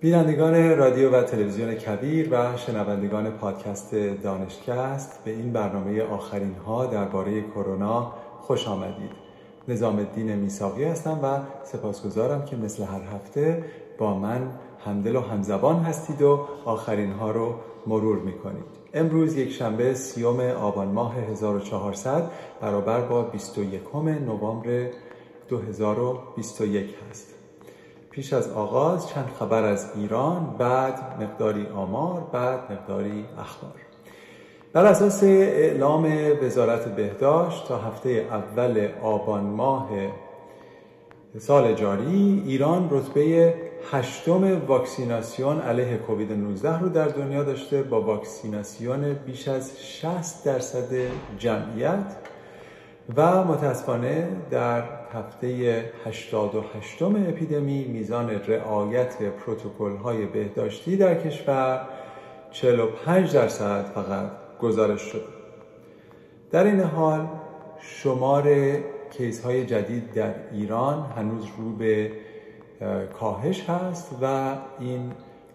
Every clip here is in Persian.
بینندگان رادیو و تلویزیون کبیر و شنوندگان پادکست دانشکست به این برنامه آخرین ها درباره کرونا خوش آمدید. نظام الدین میساقی هستم و سپاسگزارم که مثل هر هفته با من همدل و همزبان هستید و آخرین ها رو مرور می کنید. امروز یک شنبه سیوم آبان ماه 1400 برابر با 21 نوامبر 2021 هست. پیش از آغاز چند خبر از ایران بعد مقداری آمار بعد مقداری اخبار. بر اساس اعلام وزارت بهداشت تا هفته اول آبان ماه سال جاری ایران رتبه هشتم واکسیناسیون علیه کووید 19 رو در دنیا داشته با واکسیناسیون بیش از 60 درصد جمعیت. و متاسفانه در هفته 88 اپیدمی میزان رعایت پروتکل های بهداشتی در کشور 45 درصد فقط گزارش شد. در این حال شمار کیس های جدید در ایران هنوز رو به کاهش هست و این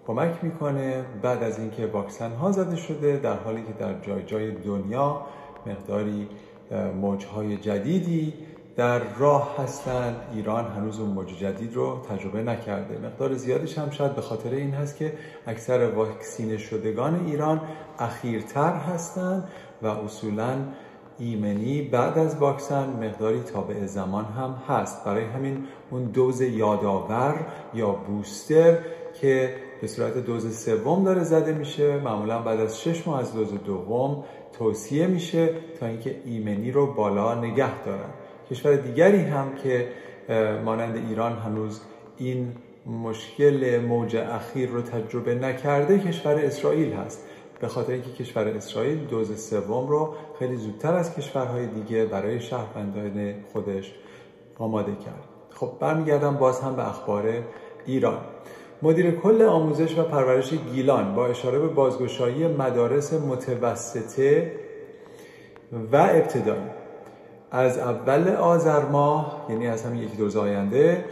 کمک می‌کنه بعد از اینکه واکسن ها زده شده در حالی که در جای جای دنیا مقداری موجهای جدیدی در راه هستند ایران هنوز اون موج جدید رو تجربه نکرده. مقدار زیادش هم شاید به خاطر این هست که اکثر واکسینه شدگان ایران اخیرتر هستند و اصولا ایمنی بعد از واکسن مقداری تابع زمان هم هست. برای همین اون دوز یادآور یا بوستر که به صورت دوز سوم داره زده میشه. معمولا بعد از شش ماه از دوز دوم توصیه میشه تا اینکه ایمنی رو بالا نگه دارن. کشور دیگری هم که مانند ایران هنوز این مشکل موج اخیر رو تجربه نکرده کشور اسرائیل هست. به خاطر اینکه کشور اسرائیل دوز سوم رو خیلی زودتر از کشورهای دیگه برای شهروندان خودش آماده کرد. خب برمیگردم باز هم به اخبار ایران. مدیر کل آموزش و پرورش گیلان با اشاره به بازگشایی مدارس متوسطه و ابتدایی از اول آذر ماه یعنی از همین یکی دو آینده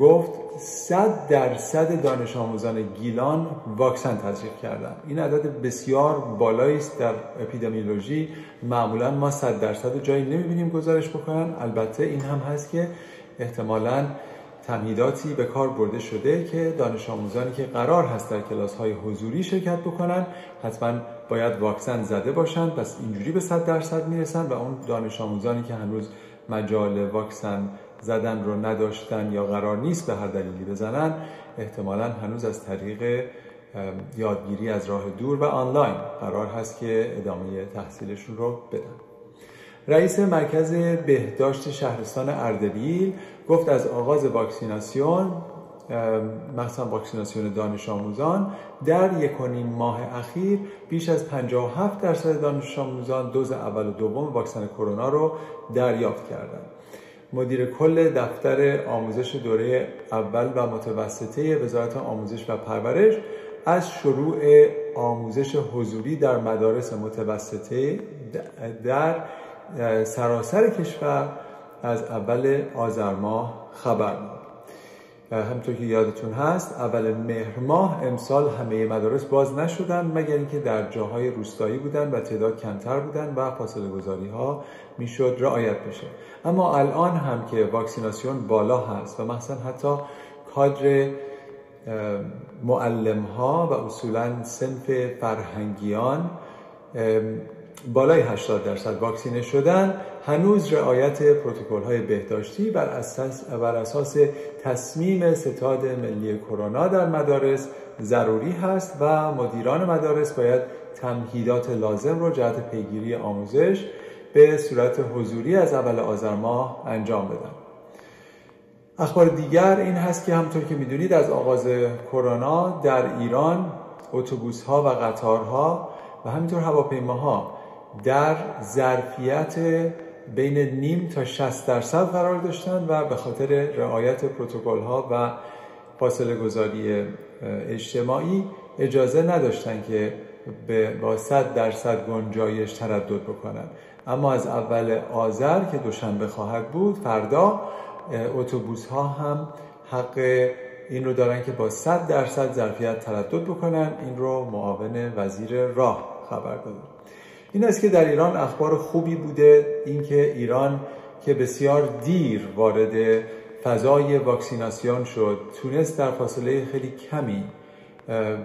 گفت 100 درصد دانش آموزان گیلان واکسن تزریق کردن. این عدد بسیار بالایی است در اپیدمیولوژی. معمولا ما 100 درصد جایی نمی‌بینیم گزارش بکنن. البته این هم هست که احتمالاً تمهیداتی به کار برده شده که دانش آموزانی که قرار هست در کلاس های حضوری شرکت بکنن حتما باید واکسن زده باشند پس اینجوری به 100 درصد می‌رسن و اون دانش آموزانی که هنوز مجال واکسن زدن رو نداشتن یا قرار نیست به هر دلیلی بزنن احتمالا هنوز از طریق یادگیری از راه دور و آنلاین قرار هست که ادامه تحصیلشون رو بدن. رئیس مرکز بهداشت شهرستان اردبیل گفت از آغاز واکسیناسیون مثلا واکسیناسیون دانش آموزان در یک ماه اخیر بیش از 57 درصد دانش آموزان دوز اول و دوم واکسن کرونا رو دریافت کردند. مدیر کل دفتر آموزش دوره اول و متوسطه وزارت آموزش و پرورش از شروع آموزش حضوری در مدارس متوسطه در سراسر کشور از اول آذر ماه خبر داد همطور که یادتون هست اول مهر ماه امسال همه مدارس باز نشدن مگر اینکه در جاهای روستایی بودن و تعداد کمتر بودن و فاصله گذاری ها می‌شد رعایت بشه. اما الان هم که واکسیناسیون بالا هست و مثلا حتی کادر معلم ها و اصولا سنف فرهنگیان بالای 80 درصد واکسینه شدن هنوز رعایت پروتکل های بهداشتی بر اساس, بر اساس تصمیم ستاد ملی کرونا در مدارس ضروری هست و مدیران مدارس باید تمهیدات لازم رو جهت پیگیری آموزش به صورت حضوری از اول آذر ماه انجام بدن. اخبار دیگر این هست که همطور که می‌دونید از آغاز کرونا در ایران اتوبوس ها و قطارها و همینطور هواپیماها در ظرفیت بین نیم تا 60 درصد قرار داشتن و به خاطر رعایت پروتکل ها و فاصله گذاری اجتماعی اجازه نداشتن که با 100 درصد گنجایش تردد بکنن. اما از اول آذر که دوشنبه خواهد بود فردا اتوبوس ها هم حق این رو دارن که با 100 درصد ظرفیت تردد بکنن. این رو معاون وزیر راه خبر داده این است که در ایران اخبار خوبی بوده اینکه ایران که بسیار دیر وارد فضای واکسیناسیون شد تونست در فاصله خیلی کمی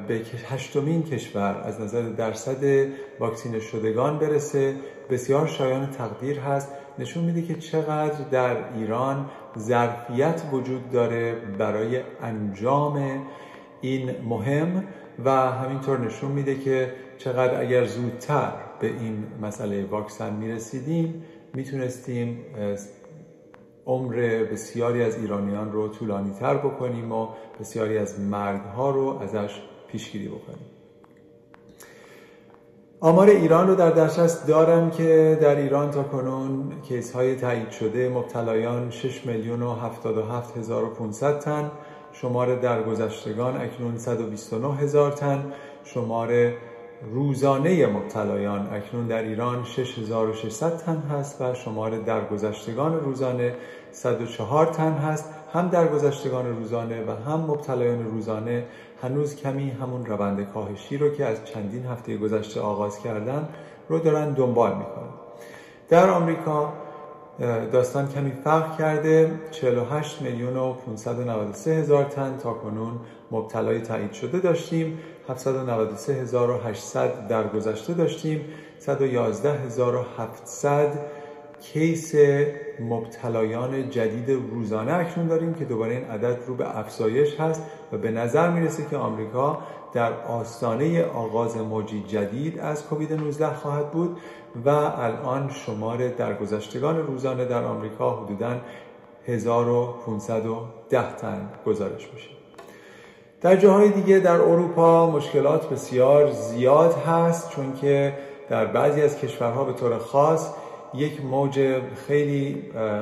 به هشتمین کشور از نظر درصد واکسینه شدگان برسه. بسیار شایان تقدیر هست. نشون میده که چقدر در ایران ظرفیت وجود داره برای انجام این مهم و همینطور نشون میده که چقدر اگر زودتر به این مسئله واکسن می‌رسیدیم می‌تونستیم عمر بسیاری از ایرانیان رو طولانی تر بکنیم و بسیاری از مردها رو ازش پیشگیری بکنیم. آمار ایران رو در دسترس دارم که در ایران تا کنون کیس های تایید شده مبتلایان 6 میلیون و 77 هزار و 500 تن شمار درگذشتگان اکنون 129 هزار تن شمار روزانه مبتلایان اکنون در ایران 6600 تن هست و شمار درگذشتگان روزانه 104 تن هست. هم درگذشتگان روزانه و هم مبتلایان روزانه هنوز کمی همون روند کاهشی رو که از چندین هفته گذشته آغاز کردن رو دارن دنبال می‌کنن. در آمریکا داستان کمی فرق کرده. 48 میلیون و 593 هزار تن تا کنون مبتلای تایید شده داشتیم. 793800 در گذشته داشتیم. 111700 کیس مبتلایان جدید روزانه اکنون داریم که دوباره این عدد رو به افزایش هست و به نظر می‌رسه که آمریکا در آستانه آغاز موجی جدید از کووید 19 خواهد بود و الان شمار درگذشتگان روزانه در آمریکا حدوداً 1510 تن گزارش میشه. در جاهای دیگه در اروپا مشکلات بسیار زیاد هست چون که در بعضی از کشورها به طور خاص یک موج خیلی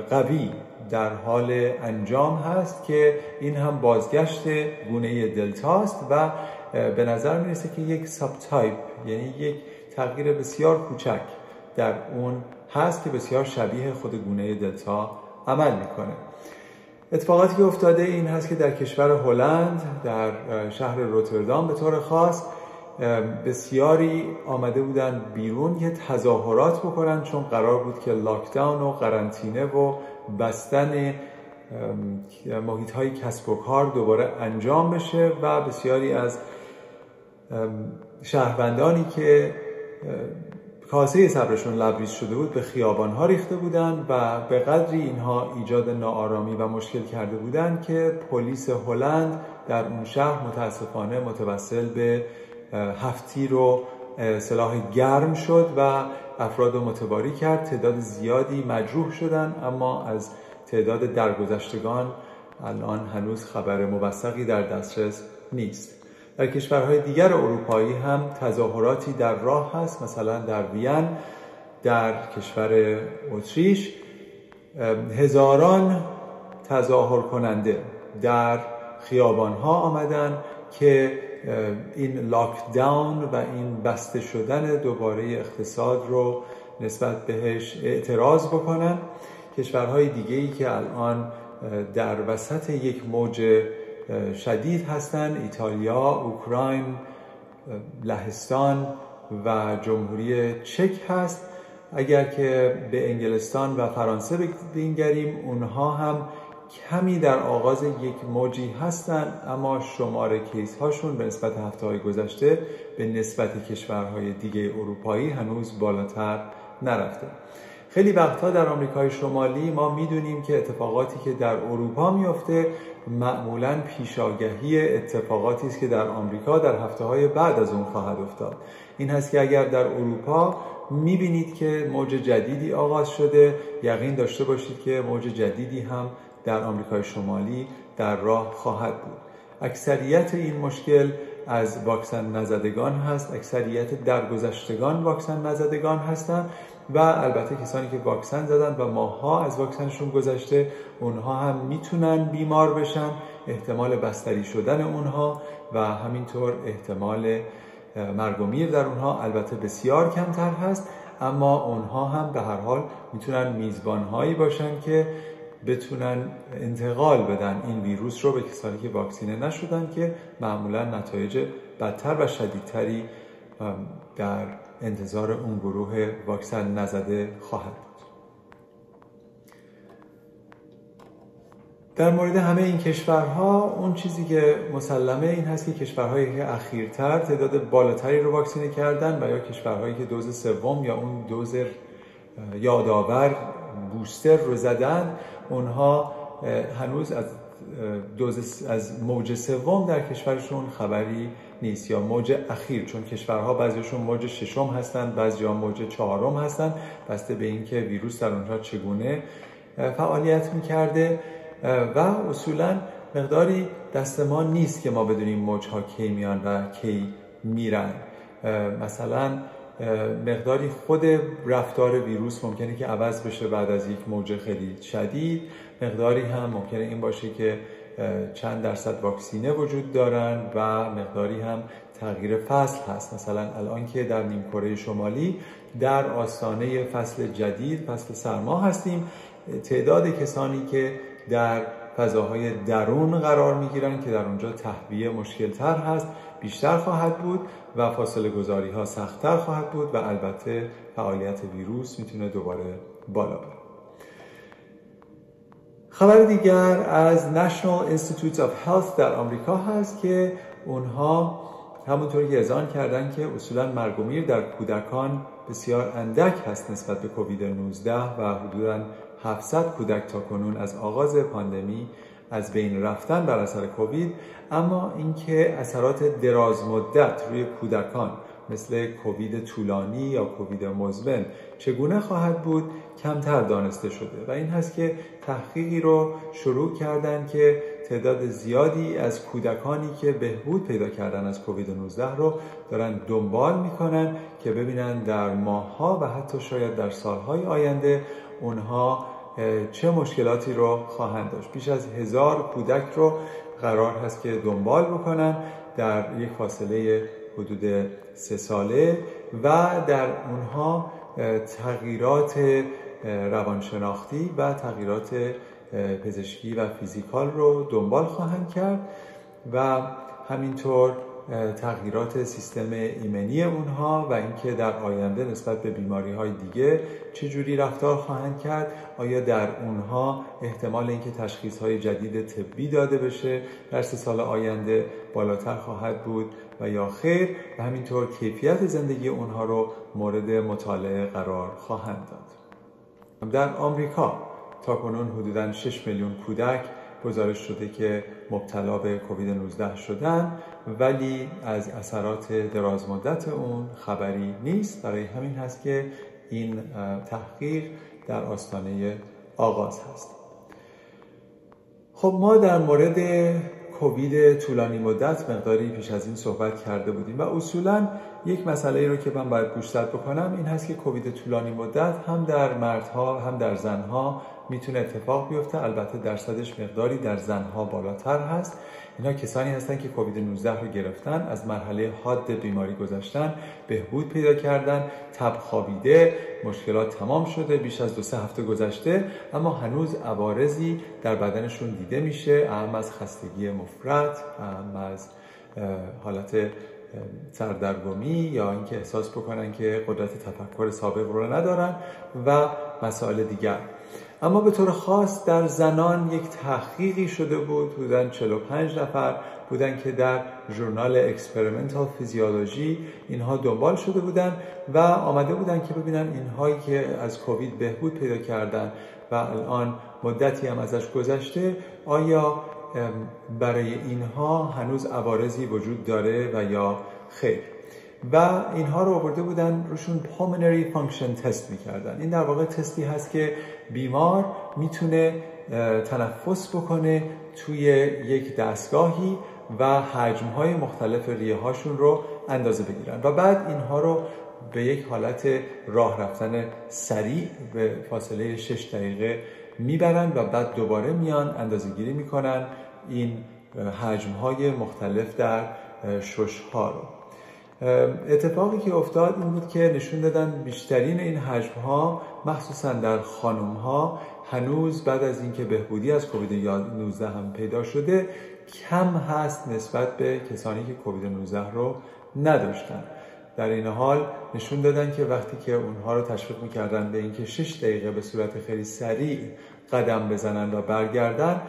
قوی در حال انجام هست که این هم بازگشت گونه دلتاست و به نظر می‌رسه که یک ساب تایپ یعنی یک تغییر بسیار کوچک در اون هست که بسیار شبیه خود گونه دلتا عمل می‌کنه. اتفاقاتی که افتاده این هست که در کشور هلند در شهر روتردام به طور خاص بسیاری آمده بودن بیرون که تظاهرات بکنن چون قرار بود که لاکداون و قرنطینه و بستن محیط های کسب و کار دوباره انجام بشه و بسیاری از شهروندانی که کاسه صبرشون لبریز شده بود به خیابان ها ریخته بودند و به قدری اینها ایجاد ناآرامی و مشکل کرده بودند که پلیس هلند در اون شهر متاسفانه متوسل به هفتی رو سلاح گرم شد و افراد رو متباری کرد. تعداد زیادی مجروح شدن اما از تعداد درگذشتگان الان هنوز خبر موثقی در دسترس نیست. در کشورهای دیگر اروپایی هم تظاهراتی در راه هست مثلا در وین در کشور اتریش. هزاران تظاهر کننده در خیابان ها آمدن که این لاکداون و این بسته شدن دوباره اقتصاد رو نسبت بهش اعتراض بکنن. کشورهای دیگه ای که الان در وسط یک موج شدید هستند ایتالیا، اوکراین، لهستان و جمهوری چک هست. اگر که به انگلستان و فرانسه بینگریم اونها هم کمی در آغاز یک موجی هستند اما شمار کیس هاشون به نسبت هفته های گذشته به نسبت کشورهای دیگه اروپایی هنوز بالاتر نرفته. خیلی وقتها در آمریکای شمالی ما می‌دونیم که اتفاقاتی که در اروپا میفته معمولا پیشاگهی اتفاقاتی است که در آمریکا در هفته های بعد از اون خواهد افتاد. این هست که اگر در اروپا می‌بینید که موج جدیدی آغاز شده یقین داشته باشید که موج جدیدی هم در آمریکای شمالی در راه خواهد بود. اکثریت این مشکل از واکسن نزدگان هست اکثریت درگذشتگان واکسن نزدگان هستند و البته کسانی که واکسن زدن و ماها از واکسنشون گذشته اونها هم می‌تونن بیمار بشن. احتمال بستری شدن اونها و همینطور احتمال مرگ و میر در اونها البته بسیار کمتر هست. اما اونها هم به هر حال می‌تونن میزبانهایی باشن که بتونن انتقال بدن این ویروس رو به کسانی که واکسینه نشدن که معمولا نتایج بدتر و شدیدتری در انتظار اون گروه واکسن نزده خواهد بود. در مورد همه این کشورها اون چیزی که مسلمه این هست که کشورهایی که اخیرتر تعداد بالاتری رو واکسینه کردن و یا کشورهایی که دوز سوم یا اون دوز یادآور بوستر رو زدن اونها هنوز از دوز از موج سوم در کشورشون خبری نیست یا موج اخیر چون کشورها بعضیشون موج ششم هستند بعضی ها موج چهارم هستند بسته به اینکه ویروس در اونها چگونه فعالیت می‌کرده. و اصولا مقداری دست ما نیست که ما بدونیم موجها کی میان و کی میرن. مثلا مقداری خود رفتار ویروس ممکنه که عوض بشه بعد از یک موج خیلی شدید. مقداری هم ممکنه این باشه که چند درصد واکسینه وجود دارن و مقداری هم تغییر فصل هست. مثلا الان که در نیمکره شمالی در آستانه فصل جدید فصل سرما هستیم. تعداد کسانی که در فضاهای درون قرار می گیرن که در اونجا تهویه مشکل تر هست بیشتر خواهد بود و فاصله گذاری ها سختتر خواهد بود و البته فعالیت ویروس می‌تونه دوباره بالا بره. خبر دیگر از National Institutes of Health در آمریکا هست که اونها همونطور که اذعان کردن که اصولا مرگ و میر در کودکان بسیار اندک هست نسبت به کووید 19 و حدودا 700 کودک تا کنون از آغاز پاندمی از بین رفتن بر اثر کووید اما اینکه اثرات دراز مدت روی کودکان مثل کووید طولانی یا کووید مزمن. چگونه خواهد بود؟ کمتر دانسته شده. و این هست که تحقیقی رو شروع کردن که تعداد زیادی از کودکانی که بهبود پیدا کردن از کووید 19 رو دارن دنبال می‌کنن که ببینن در ماهها و حتی شاید در سالهای آینده اونها چه مشکلاتی رو خواهند داشت. بیش از هزار کودک رو قرار هست که دنبال بکنن در یک فاصله حدود سه ساله و در اونها تغییرات روانشناختی و تغییرات پزشکی و فیزیکال رو دنبال خواهند کرد و همینطور تغییرات سیستم ایمنی اونها و اینکه در آینده نسبت به بیماری های دیگه چجوری رفتار خواهند کرد آیا در اونها احتمال اینکه تشخیص های جدید طبی داده بشه در سه سال آینده بالاتر خواهد بود و یا خیر و همینطور کیفیت زندگی اونها رو مورد مطالعه قرار خواهند داد. در آمریکا تا کنون حدوداً 6 میلیون کودک گزارش شده که مبتلا به کووید 19 شدن ولی از اثرات درازمدت اون خبری نیست. برای همین هست که این تحقیق در آستانه آغاز هست. خب ما در مورد کووید طولانی مدت مقداری پیش از این صحبت کرده بودیم و اصولا یک مسئله رو که من باید گوشزد بکنم این هست که کووید طولانی مدت هم در مردها هم در زنها می‌تونه اتفاق بیفته. البته درصدش مقداری در زنها بالاتر هست. اینا کسانی هستن که کووید 19 رو گرفتن از مرحله حاد بیماری گذشتن بهبود پیدا کردن تب خوابیده مشکلات تمام شده بیش از دو سه هفته گذشته اما هنوز عوارضی در بدنشون دیده میشه. اهم از خستگی مفرط اهم از حالت سردرگمی یا اینکه احساس بکنن که قدرت تفکر سابق رو ندارن و مسائل دیگر. اما به طور خاص در زنان یک تحقیقی شده بود. بودن 45 نفر بودن که در Journal Experimental Physiology اینها دنبال شده بودن و آمده بودن که ببینن اینهایی که از کووید بهبود پیدا کردن و الان مدتی هم ازش گذشته آیا برای اینها هنوز عوارضی وجود داره و یا خیر؟ و اینها رو آورده بودن روشون pulmonary function تست می‌کردن. این در واقع تستی هست که بیمار می‌تونه تنفس بکنه توی یک دستگاهی و حجمهای مختلف ریه هاشون رو اندازه بگیرن و بعد اینها رو به یک حالت راه رفتن سریع به فاصله 6 دقیقه می‌برن و بعد دوباره میان اندازه گیری می‌کنن این حجمهای مختلف در شش ها رو. اتفاقی که افتاد این بود که نشون دادن بیشترین این حجم ها مخصوصا در خانم ها هنوز بعد از اینکه بهبودی از کووید 19 هم پیدا شده کم هست نسبت به کسانی که کووید 19 رو نداشتن. در این حال نشون دادن که وقتی که اونها رو تشویق می‌کردن به اینکه 6 دقیقه به صورت خیلی سریع قدم بزنن و برگردن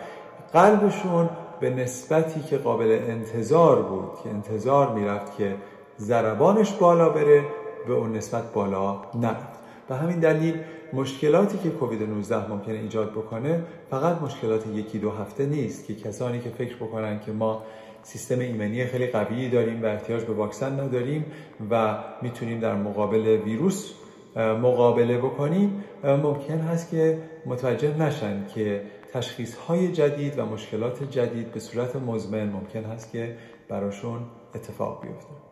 قلبشون به نسبتی که قابل انتظار بود که انتظار می‌رفت که ضربانش بالا بره به اون نسبت بالا نرفت. به همین دلیل مشکلاتی که کووید 19 ممکنه ایجاد بکنه فقط مشکلات یکی دو هفته نیست که کسانی که فکر بکنن که ما سیستم ایمنی خیلی قوی داریم و احتیاج به واکسن نداریم و می‌تونیم در مقابل ویروس مقابله بکنیم ممکن هست که متوجه نشن که تشخیص های جدید و مشکلات جدید به صورت مزمن ممکن هست که براشون اتفاق بیفته.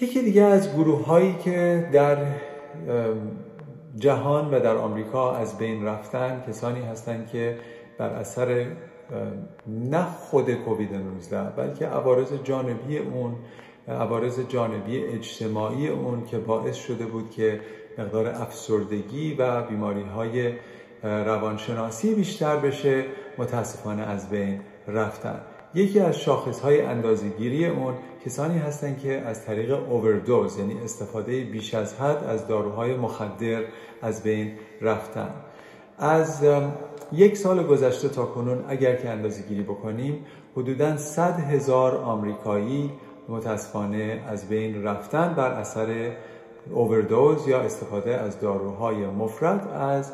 یکی دیگه از گروه هایی که در جهان و در آمریکا از بین رفتن کسانی هستند که بر اثر نه خود کووید 19 بلکه عوارض جانبی اون عوارض جانبی اجتماعی اون که باعث شده بود که مقدار افسردگی و بیماری های روانشناسی بیشتر بشه متاسفانه از بین رفتن. یکی از شاخص های اندازگیری اون کسانی هستند که از طریق اووردوز یعنی استفاده بیش از حد از داروهای مخدر از بین رفتن. از یک سال گذشته تا کنون اگر که اندازه گیری بکنیم حدودا 100 هزار آمریکایی متاسفانه از بین رفتن بر اثر اووردوز یا استفاده از داروهای مفرد از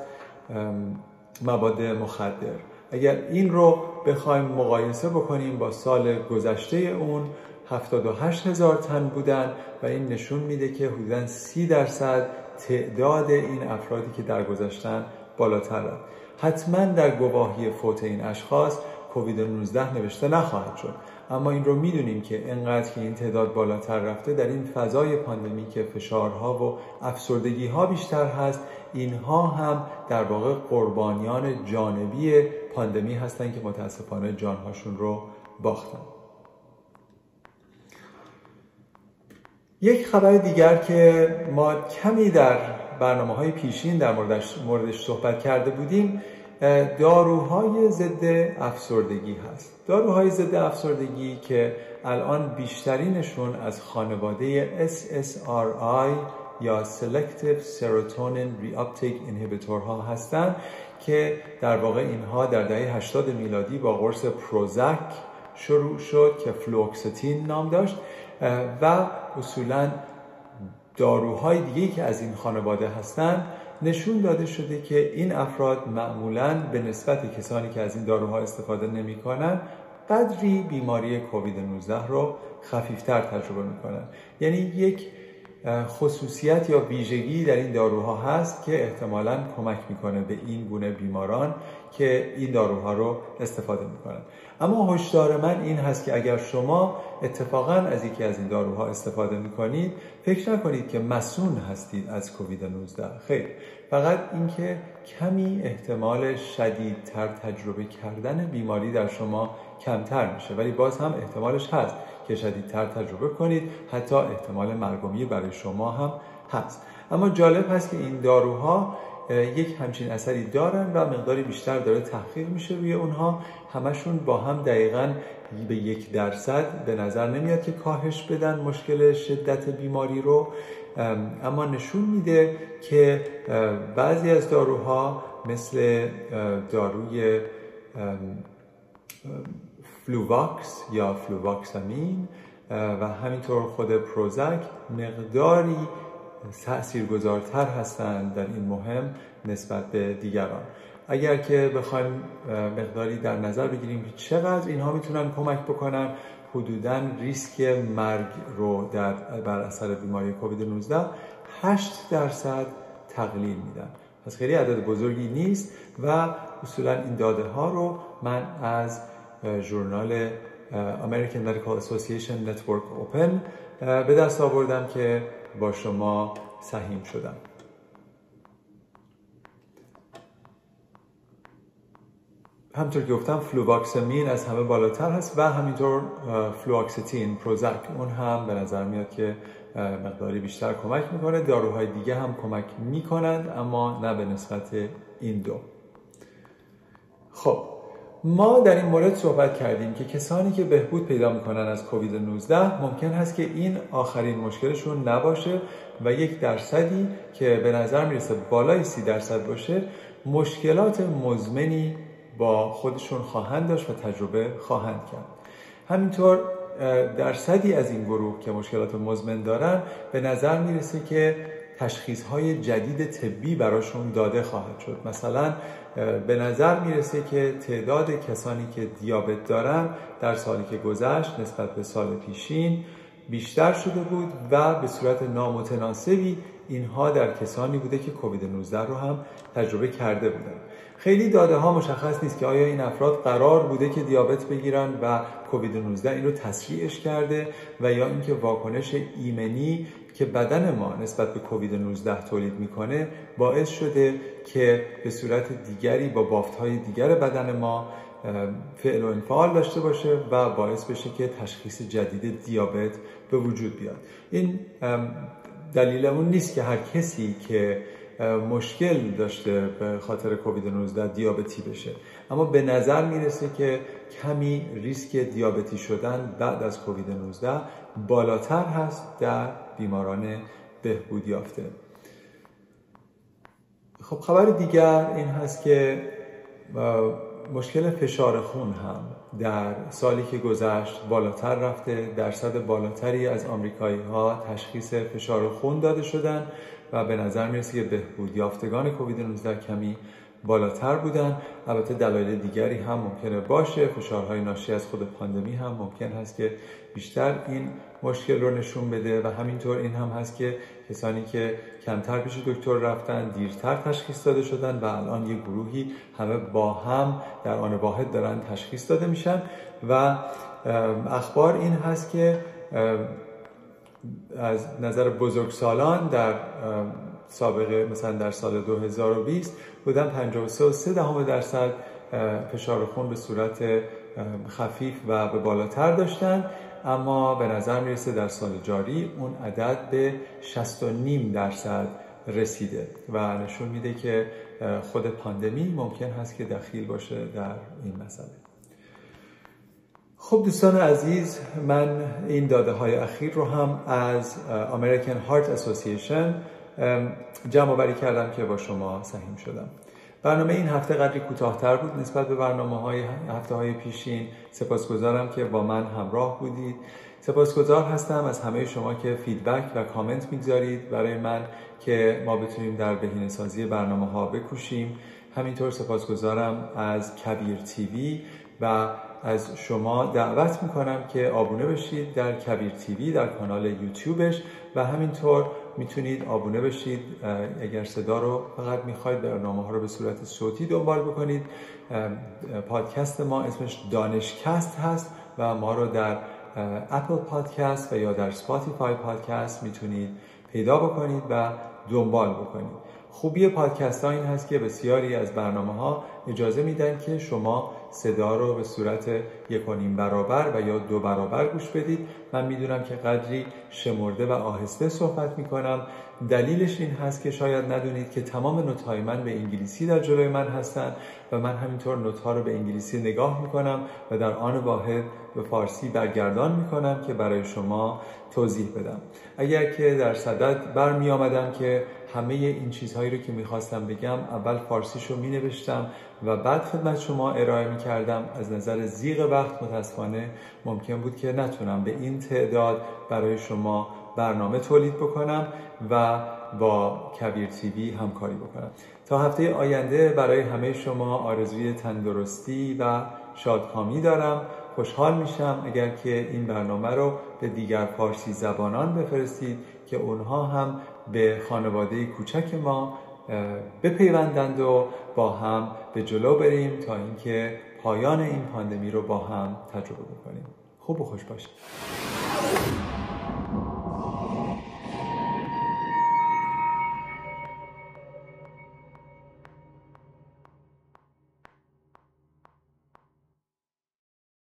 مواد مخدر. اگر این رو بخوایم مقایسه بکنیم با سال گذشته اون. 78 هزار تن بودن و این نشون میده که حدودا 30 درصد تعداد این افرادی که درگذشتن بالاتر. رفت حتما در گواهی فوت این اشخاص کووید 19 نوشته نخواهد شد. اما این رو می‌دونیم که انقدر که این تعداد بالاتر رفته در این فضای پاندمی که فشارها و افسردگی ها بیشتر هست اینها هم در واقع قربانیان جانبی پاندمی هستند که متاسفانه جانهاشون رو باختن. یک خبر دیگر که ما کمی در برنامه های پیشین در موردش, موردش صحبت کرده بودیم داروهای ضد افسردگی هست. داروهای ضد افسردگی که الان بیشترینشون از خانواده SSRI یا Selective Serotonin Reuptake Inhibitor ها هستند که در واقع اینها در دهه 80 میلادی با قرص پروزک شروع شد که فلوکستین نام داشت و اصولا داروهای دیگه که از این خانواده هستند نشون داده شده که این افراد معمولا به نسبت کسانی که از این داروها استفاده نمی‌کنن قدری بیماری کووید 19 رو خفیفتر تجربه می‌کنن. یعنی یک خصوصیت یا ویژگی در این داروها هست که احتمالا کمک می‌کنه به این گونه بیماران که این داروها رو استفاده می‌کنن. اما هشدار من این هست که اگر شما اتفاقا از یکی از این داروها استفاده می‌کنید فکر نکنید که مسون هستید از کووید 19 خیر فقط اینکه کمی احتمال شدیدتر تجربه کردن بیماری در شما کمتر میشه ولی باز هم احتمالش هست. که شدیدتر تجربه کنید حتی احتمال مرگومی برای شما هم هست. اما جالب هست که این داروها یک همچین اثری دارن و مقداری بیشتر داره تحقیق میشه روی اونها. همشون با هم دقیقا به یک درصد به نظر نمیاد که کاهش بدن مشکل شدت بیماری رو. اما نشون میده که بعضی از داروها مثل داروی Luvox یا fluvoxamine و همینطور خود Prozac مقداری تاثیرگذارتر هستند در این مهم نسبت به دیگران. اگر که بخوایم مقداری در نظر بگیریم چقدر اینها می‌تونن کمک بکنن حدودا ریسک مرگ رو در بر اثر بیماری کووید 19 8 درصد تقلیل میدن. پس خیلی عدد بزرگی نیست و اصولا این داده ها رو من از ژورنال American Medical Association Network Open به دست آوردم که با شما سهیم شدم. همونطور که گفتم fluvoxamine از همه بالاتر هست و همینطور fluoxetine Prozac اون هم به نظر میاد که مقداری بیشتر کمک می‌کنه. داروهای دیگه هم کمک می‌کنند اما نه به نسبت این دو. خب ما در این مورد صحبت کردیم که کسانی که بهبود پیدا می‌کنن از کووید 19 ممکن هست که این آخرین مشکلشون نباشه و یک درصدی که به نظر می‌رسه بالای سی درصد باشه مشکلات مزمنی با خودشون خواهند داشت و تجربه خواهند کرد. همینطور درصدی از این گروه که مشکلات مزمن دارن به نظر می‌رسه که تشخیص های جدید طبی براشون داده خواهد شد. مثلا به نظر می‌رسه که تعداد کسانی که دیابت دارن در سالی که گذشت نسبت به سال پیشین بیشتر شده بود و به صورت نامتناسبی اینها در کسانی بوده که کووید 19 رو هم تجربه کرده بودن. خیلی داده ها مشخص نیست که آیا این افراد قرار بوده که دیابت بگیرن و کووید 19 این رو تسریعش کرده و یا اینکه واکنش ایمنی که بدن ما نسبت به کووید 19 تولید می‌کنه باعث شده که به صورت دیگری با بافت های دیگر بدن ما فعل و انفعال داشته باشه و باعث بشه که تشخیص جدید دیابت به وجود بیاد. این دلیل اون نیست که هر کسی که مشکل داشته به خاطر کووید 19 دیابتی بشه. اما به نظر می‌رسه که کمی ریسک دیابتی شدن بعد از کووید 19 بالاتر هست در بیماران بهبود یافته. خب خبر دیگر این هست که مشکل فشار خون هم در سالی که گذشت بالاتر رفته. درصد بالاتری از آمریکایی ها تشخیص فشار خون داده شدن. و به نظر می‌رسه که بهبود یافتگان کووید 19 کمی بالاتر بودن. البته دلایل دیگری هم ممکنه باشه. فشارهای ناشی از خود پاندمی هم ممکن هست که بیشتر این مشکل رو نشون بده و همینطور این هم هست که کسانی که کمتر پیش دکتر رفتن دیرتر تشخیص داده شدن و الان یک گروهی همه با هم در آن واحد دارن تشخیص داده میشن. و اخبار این هست که از نظر بزرگسالان در سابقه مثلا در سال 2020 بودن 53 دهم درصد فشار خون به صورت خفیف و به بالاتر داشتن. اما به نظر می‌رسه در سال جاری اون عدد به 60 درصد رسیده و نشون میده که خود پاندمی ممکن هست که دخیل باشه در این مسئله. خب دوستان عزیز من این داده های اخیر رو هم از American Heart Association جمع آوری کردم که با شما سهیم شدم. برنامه این هفته قدری کوتاهتر بود نسبت به برنامه های هفته های پیشین. سپاسگزارم که با من همراه بودید. سپاسگزار هستم از همه شما که فیدبک و کامنت می‌گذارید برای من که ما بتونیم در بهینه‌سازی برنامه ها بکوشیم. همینطور سپاسگزارم از کبیر تیوی و از شما دعوت می‌کنم که آبونه بشید در کبیر تیوی در کانال یوتیوبش و همینطور می‌تونید آبونه بشید اگر صدا رو فقط می‌خواید برنامه ها رو به صورت صوتی دنبال بکنید. پادکست ما اسمش دانشکست هست و ما رو در Apple Podcast و یا در Spotify Podcast می‌تونید پیدا بکنید و دنبال بکنید. خوبی پادکست ها این هست که بسیاری از برنامه ها اجازه میدن که شما صدا رو به صورت یک برابر و یا دو برابر گوش بدید. من می‌دونم که قدری شمرده و آهسته صحبت می‌کنم. دلیلش این هست که شاید ندونید که تمام نوت من به انگلیسی در جلوی من هستند و من همینطور نوت ها رو به انگلیسی نگاه می‌کنم و در آن واحد به فارسی برگردان می‌کنم که برای شما توضیح بدم. اگر که در صدد برمی آمدم که همه این چیزهایی رو که می‌خواستم بگم اول فارسیش رو می نوشتم و بعد خدمت شما ارائه می کردم از نظر زیغ وقت متاسفانه ممکن بود که نتونم به این تعداد برای شما برنامه تولید بکنم و با کبیر تیوی همکاری بکنم. تا هفته آینده برای همه شما آرزوی تندرستی و شادکامی دارم. خوشحال میشم اگر که این برنامه رو به دیگر فارسی زبانان بفرستید که اونها هم به خانواده کوچک ما بپیوندند و با هم به جلو بریم تا اینکه پایان این پاندمی رو با هم تجربه بکنیم. خوب و خوش باشید.